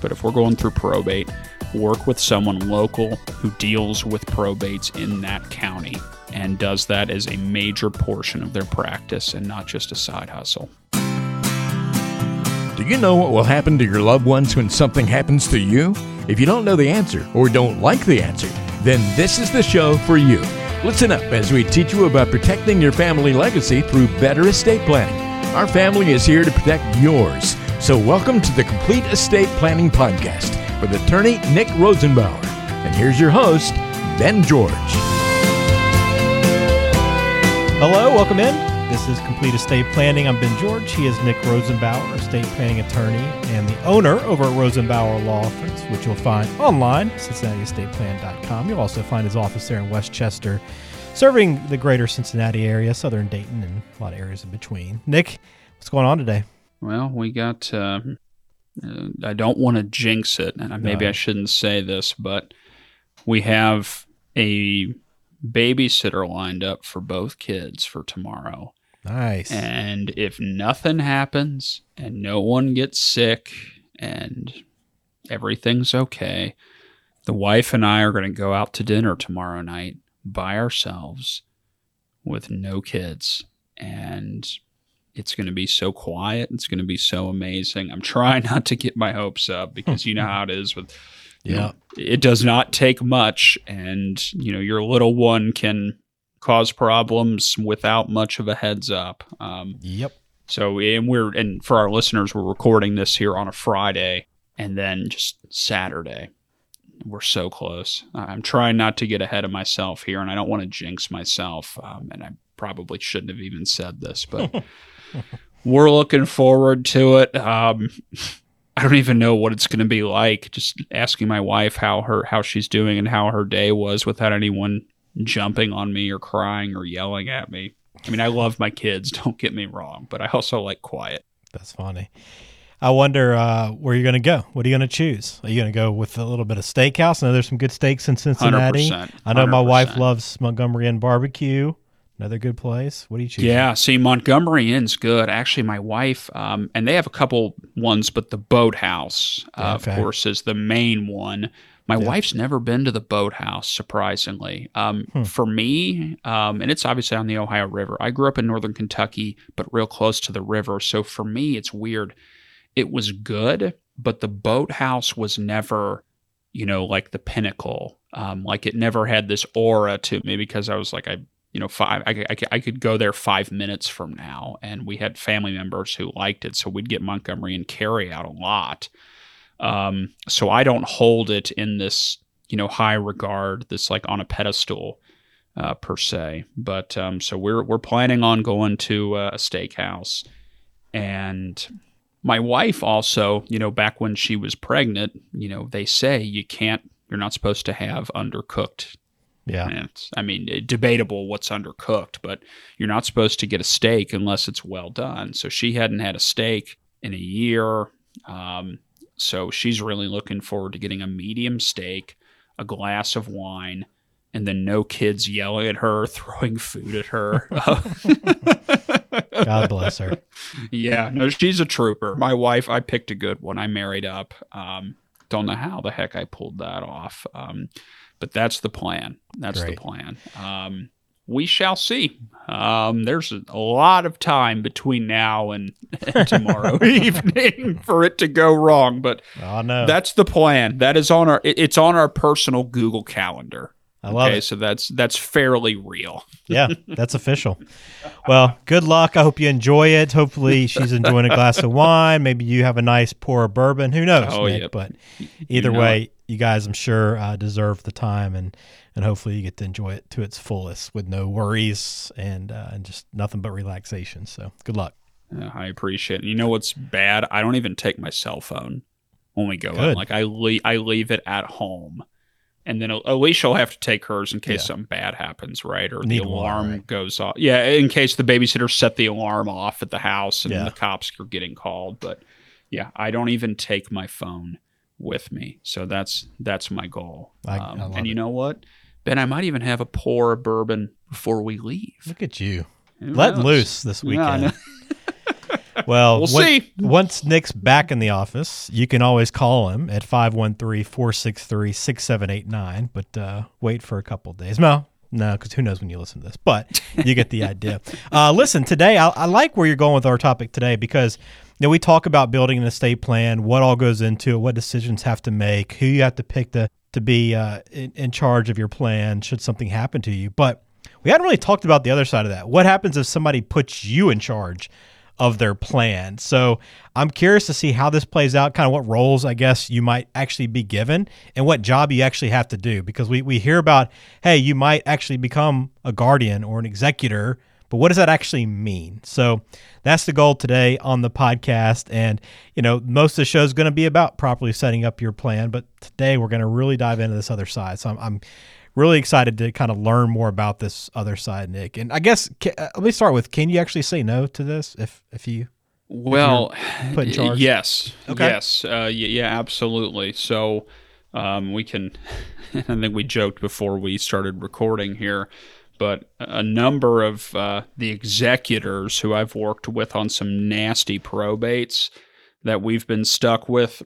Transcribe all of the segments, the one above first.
but if we're going through probate, work with someone local who deals with probates in that county and does that as a major portion of their practice and not just a side hustle. Do you know what will happen to your loved ones when something happens to you? If you don't know the answer or don't like the answer, then this is the show for you. Listen up as we teach you about protecting your family legacy through better estate planning. Our family is here to protect yours. So, welcome to the Complete Estate Planning Podcast with attorney Nick Rosenbauer. And here's your host, Ben George. Hello, welcome in. This is Complete Estate Planning. I'm Ben George. He is Nick Rosenbauer, estate planning attorney and the owner over at Rosenbauer Law Office, which you'll find online, CincinnatiEstatePlan.com. You'll also find his office there in West Chester, serving the greater Cincinnati area, southern Dayton, and a lot of areas in between. Nick, what's going on today? Well, we got. Uh, uh, I don't want to jinx it, and maybe No. I shouldn't say this, but we have a babysitter lined up for both kids for tomorrow. Nice. And if nothing happens and no one gets sick and everything's okay, the wife and I are going to go out to dinner tomorrow night by ourselves with no kids. And it's going to be so quiet. It's going to be so amazing. I'm trying not to get my hopes up because you know how it is with you know, it does not take much and you know your little one can cause problems without much of a heads up um, Yep. so and we're and for our listeners we're recording this here on a friday and then just saturday we're so close i'm trying not to get ahead of myself here and i don't want to jinx myself um, and i probably shouldn't have even said this but we're looking forward to it um, I don't even know what it's going to be like. Just asking my wife how her how she's doing and how her day was without anyone jumping on me or crying or yelling at me. I mean, I love my kids. Don't get me wrong, but I also like quiet. That's funny. I wonder uh, where you're going to go. What are you going to choose? Are you going to go with a little bit of steakhouse? I know there's some good steaks in Cincinnati. 100%, I know my wife loves Montgomery Inn Barbecue. Another good place. What do you choose? Yeah, see, Montgomery Inn's good. Actually, my wife, um, and they have a couple ones, but the Boathouse, uh, Okay. of course, is the main one. My Yeah. wife's never been to the Boathouse, surprisingly. Um, Hmm. For me, um, and it's obviously on the Ohio River. I grew up in northern Kentucky, but real close to the river. So for me, it's weird. It was good, but the Boathouse was never, you know, like the pinnacle. Um, like it never had this aura to me because I was like, I you know, five. I, I, I could go there five minutes from now, and we had family members who liked it, so we'd get Montgomery Inn carry out a lot. Um, so I don't hold it in this, you know, high regard, this like on a pedestal uh, per se. But um, so we're we're planning on going to uh, a steakhouse, and my wife also, you know, back when she was pregnant, you know, they say you can't, you're not supposed to have undercooked Yeah. and it's, I mean, debatable what's undercooked, but you're not supposed to get a steak unless it's well done. So she hadn't had a steak in a year. Um, so she's really looking forward to getting a medium steak, a glass of wine, and then no kids yelling at her, throwing food at her. God bless her. yeah, no, she's a trooper. My wife, I picked a good one. I married up. Um, don't know how the heck I pulled that off. Um, but that's the plan. That's Great. the plan. Um, we shall see. Um, there's a lot of time between now and, and tomorrow evening for it to go wrong, but Oh no. that's the plan. That is on our. it- It's on our personal Google Calendar. I love okay, it. so that's that's fairly real. Yeah, that's official. Well, good luck. I hope you enjoy it. Hopefully, she's enjoying a glass of wine. Maybe you have a nice pour of bourbon. Who knows? Oh, Nick? yep. But either know way, you guys, I'm sure, uh, deserve the time, and and hopefully you get to enjoy it to its fullest with no worries and uh, and just nothing but relaxation. So, good luck. Yeah, I appreciate it. You know what's bad? I don't even take my cell phone when we go out. Like I leave, I leave it at home, and then Alicia will have to take hers in case Yeah. something bad happens, right? Or Need the one, alarm right. goes off. Yeah, in case the babysitter set the alarm off at the house and Yeah. the cops are getting called. But yeah, I don't even take my phone with me. So that's that's my goal. I- Um, I and you it. know what? Ben, I might even have a pour of bourbon before we leave. Look at you, Who letting knows? loose this weekend. Well, We'll see. Once Nick's back in the office, you can always call him at 513-463-6789, but uh, wait for a couple days. No, no, because who knows when you listen to this, but you get the idea. Uh, listen, today, I, I like where you're going with our topic today because you know, we talk about building an estate plan, what all goes into it, what decisions have to make, who you have to pick to, to be uh, in, in charge of your plan should something happen to you. But we hadn't really talked about the other side of that. What happens if somebody puts you in charge of their plan? So I'm curious to see how this plays out, kind of what roles I guess you might actually be given and what job you actually have to do. Because we, we hear about, hey, you might actually become a guardian or an executor, but what does that actually mean? So that's the goal today on the podcast. And, you know, most of the show is going to be about properly setting up your plan, but today we're going to really dive into this other side. So I'm, I'm really excited to kind of learn more about this other side, Nick. And I guess ca- uh, let me start with: Can you actually say no to this if if you? Well, put in charge? yes, Okay. yes, uh, y- yeah, absolutely. So um, we can. I think we joked before we started recording here, but a number of uh, the executors who I've worked with on some nasty probates that we've been stuck with,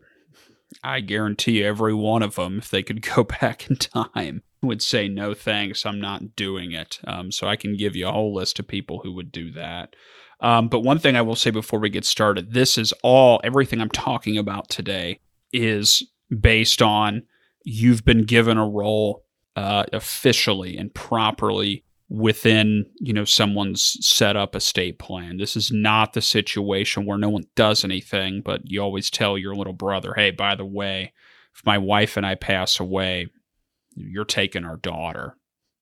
I guarantee you every one of them, if they could go back in time, would say no thanks. I'm not doing it. Um, so I can give you a whole list of people who would do that. Um, but one thing I will say before we get started this is all, everything I'm talking about today is based on you've been given a role uh, officially and properly within you know someone's set up estate plan this is not the situation where no one does anything but you always tell your little brother hey by the way if my wife and i pass away you're taking our daughter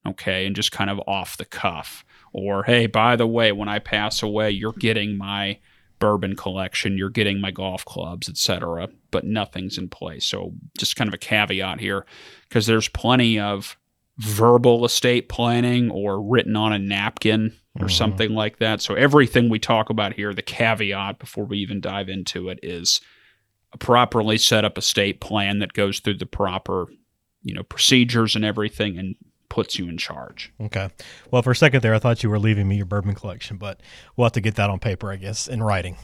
okay and just kind of off the cuff. Or hey by the way when i pass away you're getting my bourbon collection you're getting my golf clubs etc but nothing's in place. So just kind of a caveat here because there's plenty of verbal estate planning or written on a napkin or Mhm. something like that. So everything we talk about here the caveat before we even dive into it is a properly set up estate plan that goes through the proper you know procedures and everything and puts you in charge Okay. Well, for a second there, I thought you were leaving me your bourbon collection, but we'll have to get that on paper, I guess, in writing.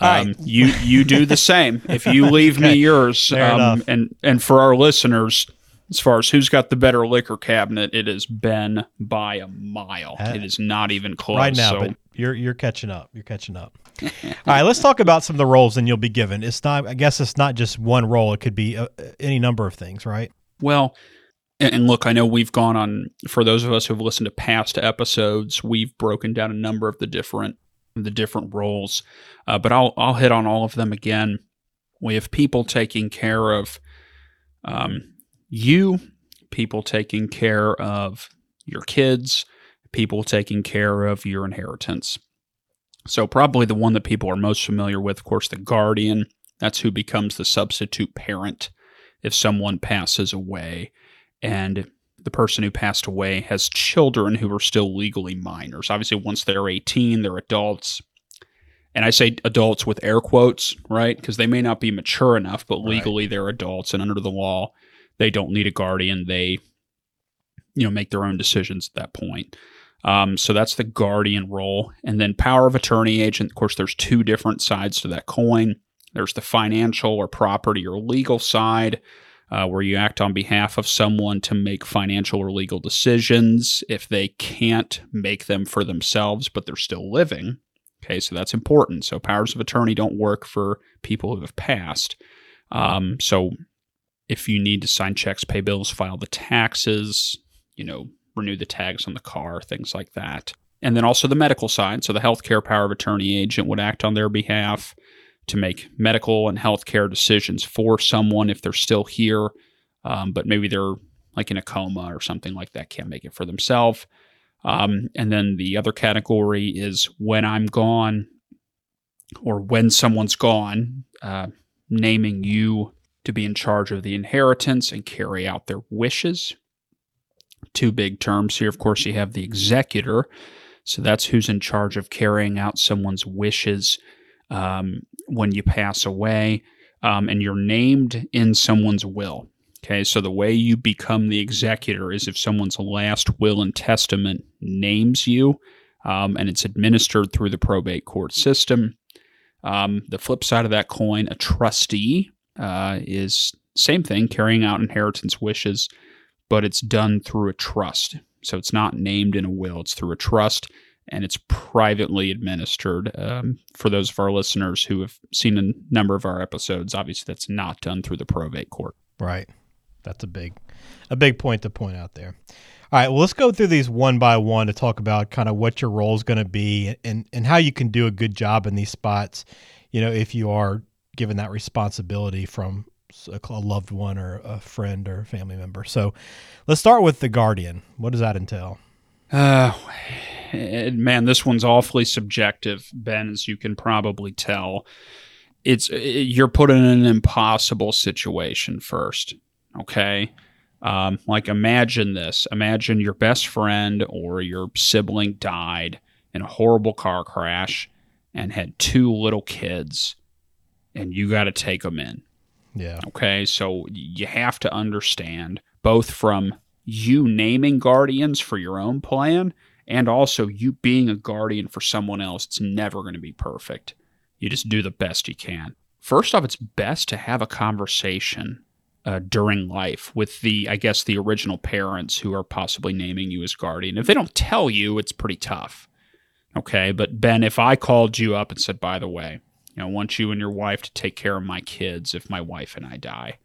Right. Um, you you do the same. If you leave Okay. me yours, um, and and for our listeners, as far as who's got the better liquor cabinet, it is Ben by a mile. Uh, it is not even close. right now, so but you're you're catching up. You're catching up. All right, let's talk about some of the roles and you'll be given. It's not. I guess it's not just one role. It could be uh, any number of things, right? Well, and look, I know we've gone on for those of us who have listened to past episodes, we've broken down a number of the different the different roles, uh, but I'll I'll hit on all of them again. We have people taking care of um, you, people taking care of your kids, people taking care of your inheritance. So probably the one that people are most familiar with, of course, the guardian. That's who becomes the substitute parent if someone passes away and the person who passed away has children who are still legally minors. Obviously, once they're 18, they're adults. And I say adults with air quotes, right? Because they may not be mature enough, but Right. legally they're adults. And under the law, they don't need a guardian. They, you know, make their own decisions at that point. Um, so that's the guardian role. And then power of attorney agent. Of course, there's two different sides to that coin. There's the financial or property or legal side, uh, where you act on behalf of someone to make financial or legal decisions if they can't make them for themselves, but they're still living. Okay, so that's important. So powers of attorney don't work for people who have passed. Um, so if you need to sign checks, pay bills, file the taxes, you know, renew the tags on the car, things like that. And then also the medical side. So the healthcare power of attorney agent would act on their behalf to make medical and healthcare decisions for someone if they're still here, um, but maybe they're like in a coma or something like that, can't make it for themselves. Um, and then the other category is when I'm gone or when someone's gone, uh, naming you to be in charge of the inheritance and carry out their wishes. Two big terms here. Of course, you have the executor. So that's who's in charge of carrying out someone's wishes um, when you pass away. Um, and you're named in someone's will. Okay, so the way you become the executor is if someone's last will and testament names you, um, and it's administered through the probate court system. Um, the flip side of that coin, a trustee uh, is same thing, carrying out inheritance wishes, but it's done through a trust. So it's not named in a will; it's through a trust, and it's privately administered. Um, for those of our listeners who have seen a number of our episodes, obviously that's not done through the probate court. Right. That's a big, a big point to point out there. All right, well, let's go through these one by one to talk about kind of what your role is going to be and, and how you can do a good job in these spots, you know, if you are given that responsibility from a loved one or a friend or family member. So let's start with the guardian. What does that entail? Uh, man, this one's awfully subjective, Ben, as you can probably tell. It's you're put in an impossible situation first, okay? Um, like, imagine this imagine your best friend or your sibling died in a horrible car crash and had two little kids, and you got to take them in. Yeah. Okay. So you have to understand both from you naming guardians for your own plan and also you being a guardian for someone else. It's never going to be perfect. You just do the best you can. First off, it's best to have a conversation uh, during life with the, I guess, the original parents who are possibly naming you as guardian. If they don't tell you, it's pretty tough. Okay. But Ben, if I called you up and said, by the way, you know, I want you and your wife to take care of my kids if my wife and I die,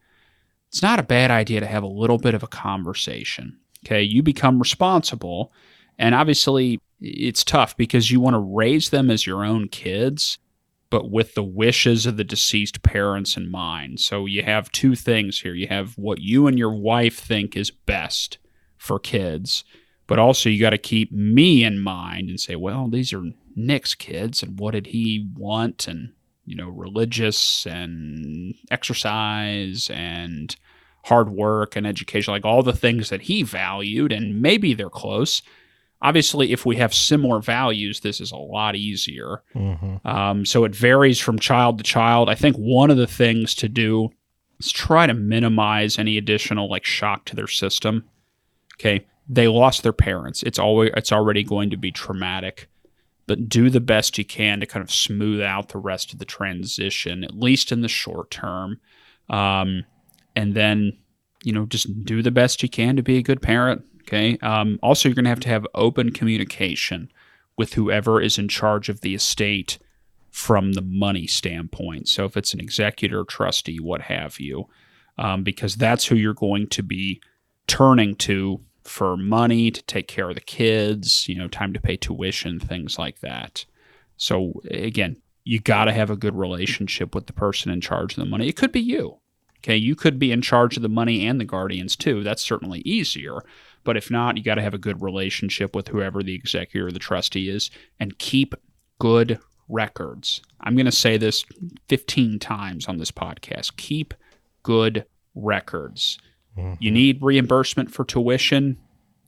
it's not a bad idea to have a little bit of a conversation. Okay. You become responsible. And obviously, it's tough because you want to raise them as your own kids but with the wishes of the deceased parents in mind. So you have two things here. You have what you and your wife think is best for kids, but also you got to keep me in mind and say, well, these are Nick's kids, and what did he want? And, you know, religious and exercise and hard work and education, like all the things that he valued, and maybe they're close Obviously, if we have similar values, this is a lot easier. Mm-hmm. Um, so it varies from child to child. I think one of the things to do is try to minimize any additional like shock to their system. Okay, they lost their parents. It's always it's already going to be traumatic, but do the best you can to kind of smooth out the rest of the transition, at least in the short term. Um, and then, you know, just do the best you can to be a good parent Okay. Um, also, you're going to have to have open communication with whoever is in charge of the estate from the money standpoint. So, if it's an executor, trustee, what have you, um, because that's who you're going to be turning to for money to take care of the kids, you know, time to pay tuition, things like that. So, again, you got to have a good relationship with the person in charge of the money. It could be you. Okay. You could be in charge of the money and the guardians too. That's certainly easier. But if not, you got to have a good relationship with whoever the executor or the trustee is and keep good records. I'm going to say this 15 times on this podcast. Keep good records. Mm-hmm. You need reimbursement for tuition,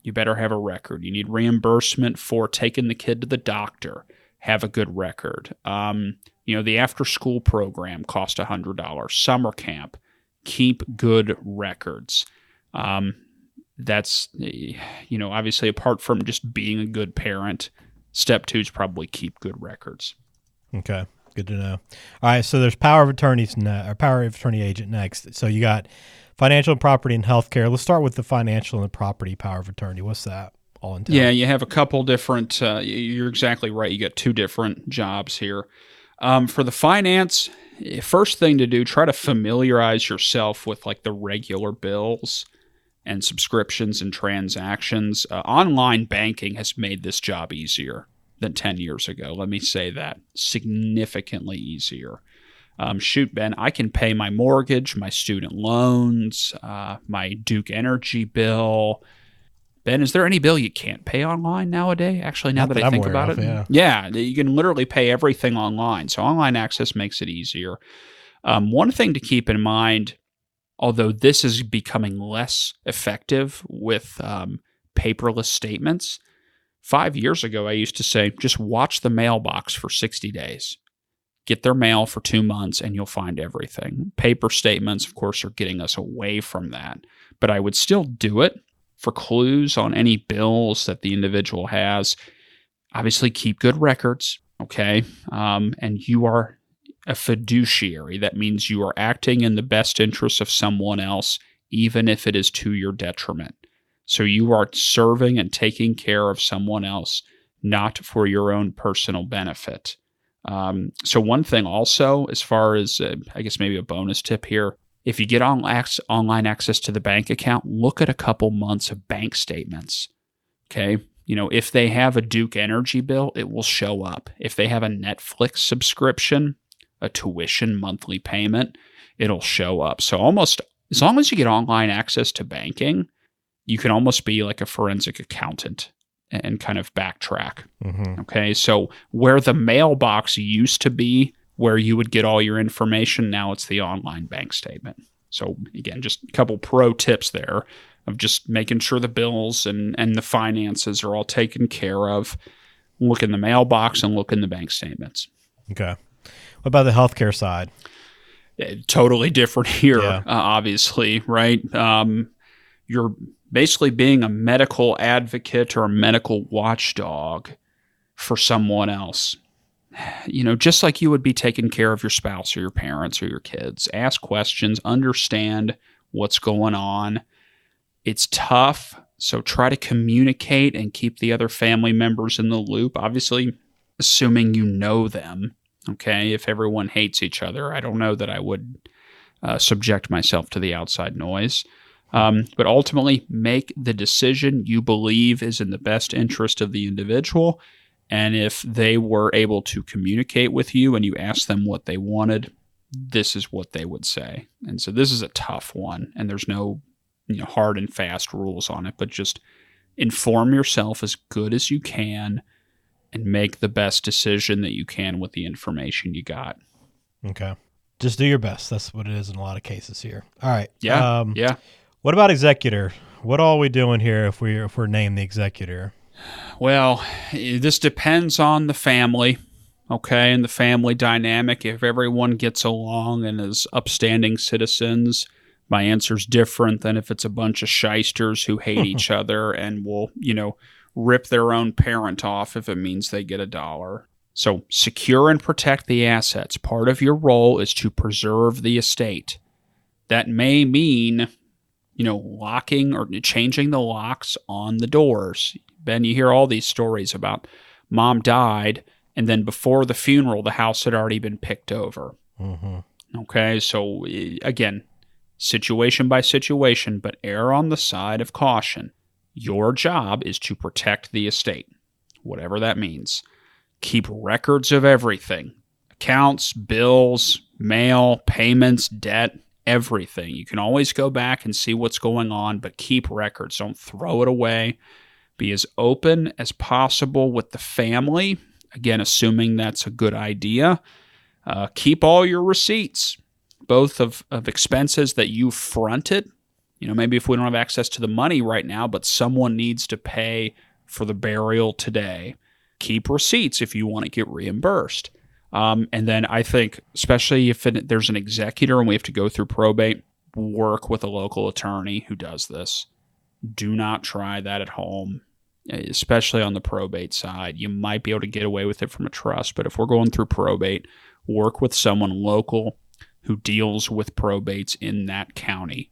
you better have a record. You need reimbursement for taking the kid to the doctor, have a good record. Um, you know, the after school program cost $100, summer camp, keep good records. Um, that's you know obviously apart from just being a good parent step two is probably keep good records. Okay good to know. All right so there's power of attorneys ne- or power of attorney agent next. So you got financial and property and healthcare. Let's start with the financial and the property power of attorney. What's that all entail? yeah you have a couple different uh, you're exactly right. You got two different jobs here. Um, for the finance first thing to do try to familiarize yourself with like the regular bills and subscriptions and transactions. Uh, online banking has made this job easier than 10 years ago. Let me say that significantly easier. Um, shoot, Ben, I can pay my mortgage, my student loans, uh, my Duke Energy bill. Ben, is there any bill you can't pay online nowadays? Actually, now Not that, that I think about of, it, yeah. yeah, you can literally pay everything online. So online access makes it easier. Um, one thing to keep in mind although this is becoming less effective with um, paperless statements. Five years ago, I used to say, just watch the mailbox for 60 days. Get their mail for two months and you'll find everything. Paper statements, of course, are getting us away from that, but I would still do it for clues on any bills that the individual has. Obviously, keep good records, okay? Um, and you are a fiduciary. That means you are acting in the best interest of someone else, even if it is to your detriment. So you are serving and taking care of someone else, not for your own personal benefit. Um, so, one thing also, as far as uh, I guess maybe a bonus tip here, if you get on online access to the bank account, look at a couple months of bank statements. Okay. You know, if they have a Duke Energy bill, it will show up. If they have a Netflix subscription, a tuition monthly payment, it'll show up. So, almost as long as you get online access to banking, you can almost be like a forensic accountant and kind of backtrack. Mm-hmm. Okay. So where the mailbox used to be, where you would get all your information, now it's the online bank statement. So again, just a couple pro tips there of just making sure the bills and, and the finances are all taken care of. Look in the mailbox and look in the bank statements. Okay. What about the healthcare side? Eh, totally different here, yeah. uh, obviously, right? Um, you're basically being a medical advocate or a medical watchdog for someone else. You know, just like you would be taking care of your spouse or your parents or your kids. Ask questions, understand what's going on. It's tough, so try to communicate and keep the other family members in the loop. Obviously, assuming you know them. Okay, if everyone hates each other, I don't know that I would uh, subject myself to the outside noise. Um, but ultimately, make the decision you believe is in the best interest of the individual. And if they were able to communicate with you and you asked them what they wanted, this is what they would say. And so this is a tough one, and there's no you know, hard and fast rules on it, but just inform yourself as good as you can and make the best decision that you can with the information you got. Okay. Just do your best. That's what it is in a lot of cases here. All right. Yeah. Um, yeah. What about executor? What are we doing here if we if we're named the executor? Well, this depends on the family, okay, and the family dynamic. If everyone gets along and is upstanding citizens, my answer's different than if it's a bunch of shysters who hate each other and will, you know, rip their own parent off if it means they get a dollar. So, secure and protect the assets. Part of your role is to preserve the estate. That may mean you know, locking or changing the locks on the doors. Ben, you hear all these stories about mom died, and then before the funeral, the house had already been picked over. Mm-hmm. Okay, so again, situation by situation, but err on the side of caution. Your job is to protect the estate, whatever that means. Keep records of everything accounts, bills, mail, payments, debt, everything. You can always go back and see what's going on, but keep records. Don't throw it away. Be as open as possible with the family. Again, assuming that's a good idea. Uh, keep all your receipts, both of, of expenses that you fronted. You know, maybe if we don't have access to the money right now, but someone needs to pay for the burial today, keep receipts if you want to get reimbursed. Um, and then I think, especially if it, there's an executor and we have to go through probate, work with a local attorney who does this. Do not try that at home, especially on the probate side. You might be able to get away with it from a trust, but if we're going through probate, work with someone local who deals with probates in that county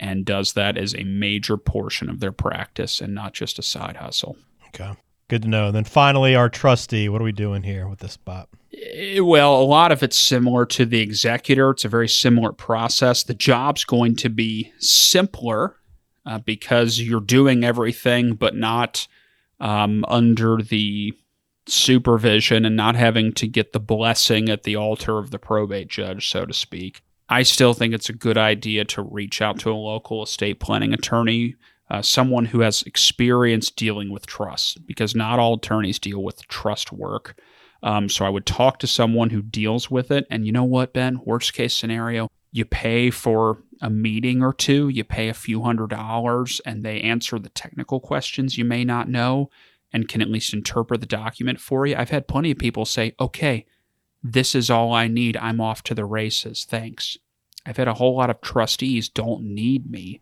and does that as a major portion of their practice and not just a side hustle. Okay. Good to know. And then finally, our trustee. What are we doing here with this spot? Eh, well, a lot of it's similar to the executor. It's a very similar process. The job's going to be simpler uh, because you're doing everything, but not um, under the supervision and not having to get the blessing at the altar of the probate judge, so to speak. I still think it's a good idea to reach out to a local estate planning attorney, uh, someone who has experience dealing with trust, because not all attorneys deal with trust work. Um, so I would talk to someone who deals with it. And you know what, Ben? Worst case scenario, you pay for a meeting or two, you pay a few hundred dollars, and they answer the technical questions you may not know and can at least interpret the document for you. I've had plenty of people say, okay, this is all I need. I'm off to the races. Thanks. I've had a whole lot of trustees don't need me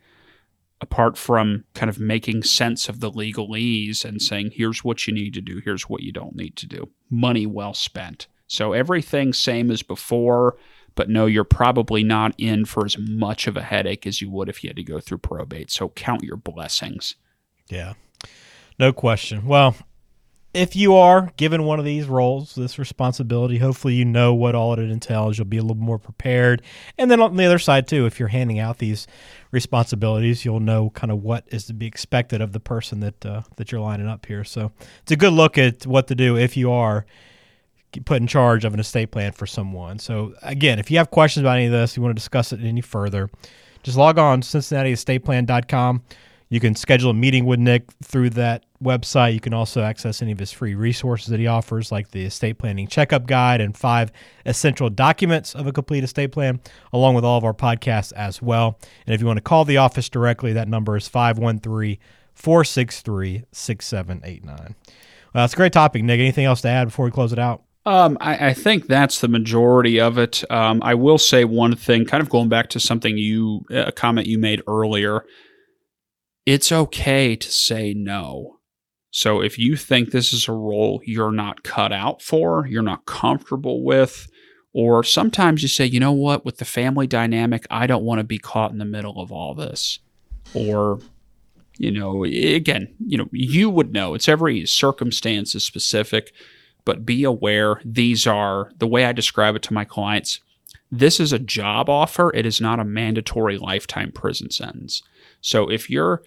apart from kind of making sense of the legalese and saying, here's what you need to do, here's what you don't need to do. Money well spent. So everything same as before, but no, you're probably not in for as much of a headache as you would if you had to go through probate. So count your blessings. Yeah. No question. Well, if you are given one of these roles, this responsibility, hopefully you know what all it entails. You'll be a little more prepared. And then on the other side, too, if you're handing out these responsibilities, you'll know kind of what is to be expected of the person that uh, that you're lining up here. So it's a good look at what to do if you are put in charge of an estate plan for someone. So again, if you have questions about any of this, you want to discuss it any further, just log on cincinnatiestateplan.com. You can schedule a meeting with Nick through that website. You can also access any of his free resources that he offers, like the estate planning checkup guide and five essential documents of a complete estate plan, along with all of our podcasts as well. And if you want to call the office directly, that number is 513 463 6789. Well, that's a great topic, Nick. Anything else to add before we close it out? Um, I, I, think that's the majority of it. Um, I will say one thing, kind of going back to something you, a comment you made earlier it's okay to say no. So if you think this is a role you're not cut out for, you're not comfortable with, or sometimes you say, you know what, with the family dynamic, I don't want to be caught in the middle of all this. Or, you know, again, you know, you would know it's every circumstance is specific, but be aware these are the way I describe it to my clients. This is a job offer. It is not a mandatory lifetime prison sentence. So if you're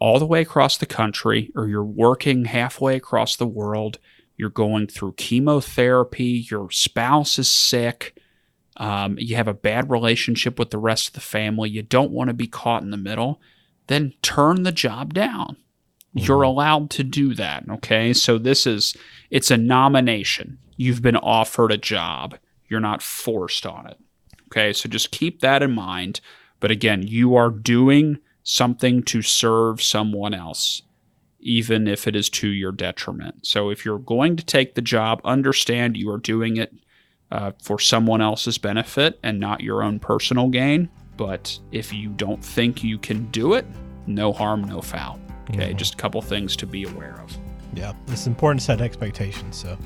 all the way across the country or you're working halfway across the world, you're going through chemotherapy, your spouse is sick, um, you have a bad relationship with the rest of the family, you don't want to be caught in the middle, then turn the job down. Mm-hmm. You're allowed to do that. Okay. So this is, it's a nomination. You've been offered a job, you're not forced on it. Okay. So just keep that in mind. But again, you are doing something to serve someone else, even if it is to your detriment. So if you're going to take the job, understand you are doing it uh, for someone else's benefit and not your own personal gain. But if you don't think you can do it, no harm, no foul. Okay, mm-hmm. just a couple things to be aware of. Yeah, it's important to set expectations. So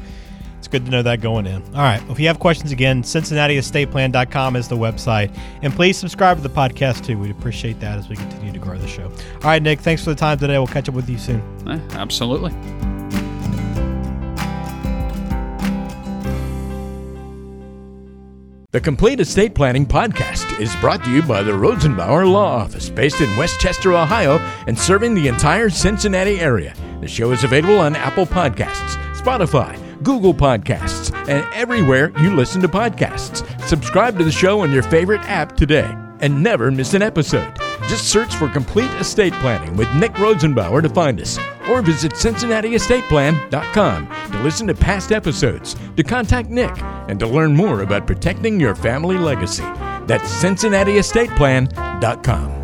it's good to know that going in. All right. If you have questions again, CincinnatiEstatePlan.com is the website. And please subscribe to the podcast too. We'd appreciate that as we continue to grow the show. All right, Nick, thanks for the time today. We'll catch up with you soon. Eh, absolutely. The Complete Estate Planning Podcast is brought to you by the Rosenbauer Law Office, based in West Chester, Ohio, and serving the entire Cincinnati area. The show is available on Apple Podcasts, Spotify, Google Podcasts, and everywhere you listen to podcasts. Subscribe to the show on your favorite app today and never miss an episode. Just search for Complete Estate Planning with Nick Rosenbauer to find us, or visit CincinnatiEstatePlan.com to listen to past episodes, to contact Nick, and to learn more about protecting your family legacy. That's CincinnatiEstatePlan.com.